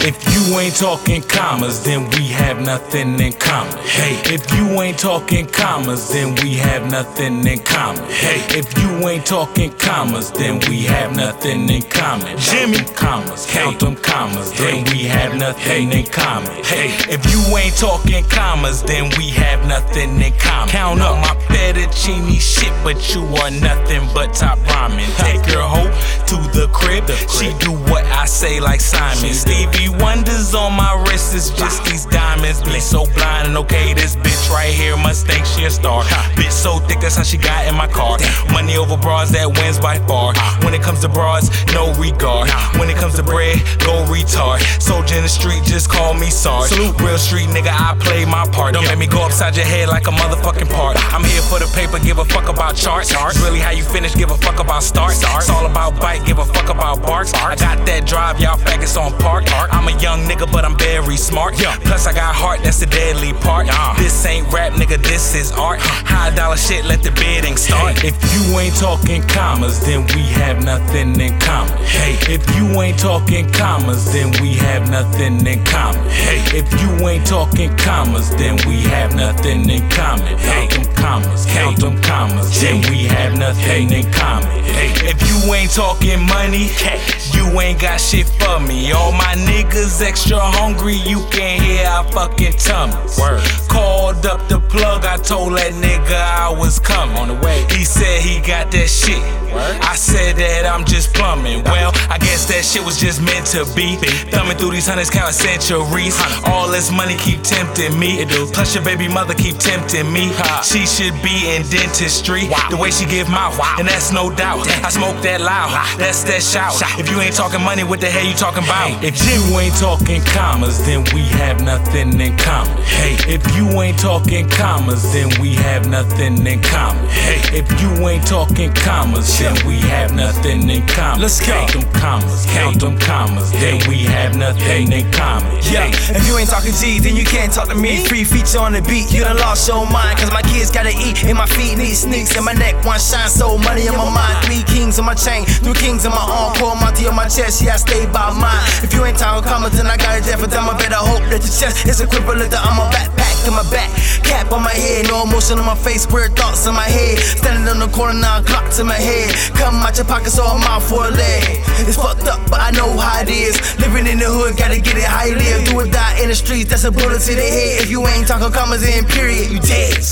if you ain't talking commas, then we have nothing in common. Hey, if you ain't talking commas, then we have nothing in common. Hey, if you ain't talking commas, then we have nothing in common. Jimmy, commas, count them commas, then we have nothing in common. Hey, if you ain't talking commas, then we have nothing in common. Count up my fettuccine shit, but you are nothing but top ramen. Take your hoe to the crib, she do what I say like Simon. Stevie Wonders on my wrist it's just these diamonds. Be so blind and okay, this bitch right here must think she a star. Bitch so thick, that's how she got in my car. Money over bras, that wins by far. When it comes to bras, no regard. When it comes to bread, go retard. Soldier in the street, just call me Sarge. Real street nigga, I play my part. Don't make me go upside your head like a motherfucking part. I'm here for the paper, give a fuck about charts. It's really how you finish, give a fuck about start. It's all about bite, give a fuck about barks. I got that drive, y'all faggots on park. I'm a young nigga, but I'm very smart. Plus, I got heart, that's the deadly part. This ain't rap, nigga, this is art. High dollar shit, let the bidding start. If you ain't talking commas, then we have nothing in common. Hey, if you ain't talking commas, then we have nothing in common. Hey, if you ain't talking commas, then we have nothing in common. Count them commas, count them commas, then we have nothing in common. Hey, if you ain't talking money, you ain't got shit for me. All my niggas extra hungry, you can't hear our fucking tummies. Word. Called up the plug, I told that nigga I was coming. On the way. He said he got that shit. Word. I said that I'm just plumbing. Well, I guess that shit was just meant to be. Thumbing through these hundreds, counting centuries. All this money keep tempting me. Plus your baby mother keep tempting me. She should be in dentistry. The way she give mouth, and that's no doubt. I smoke that loud, that's that shout. If you ain't talking money, what the hell you talking about? If you ain't talking commas, then we have nothing in common. Hey, if you ain't talking commas, then we have nothing in common. Hey, if you ain't talking commas, then we have nothing in common. Let's go. Count them commas, count them commas, then we have nothing in common. Yeah, if you ain't talking G, then you can't talk to me. Free feature on the beat, you done lost your mind. Cause my kids gotta eat, and my feet need sneaks, and my neck one shine, so money in my mind. Three kings on my chain, three kings on my arm, pour Monty on my chest, yeah, I stay by mine. If you ain't talking commas, then I got it there for them. I better hope that your chest is equivalent to I'm a in my back. Cap on my head, no emotion on my face, weird thoughts in my head. Standing on the corner, now clock to my head. Come out your pockets, so I'm out for a leg. It's fucked up, but I know how it is. Living in the hood, gotta get it how you live. Do or die in the streets, that's a bullet to the head. If you ain't talking commas in, period, you dead.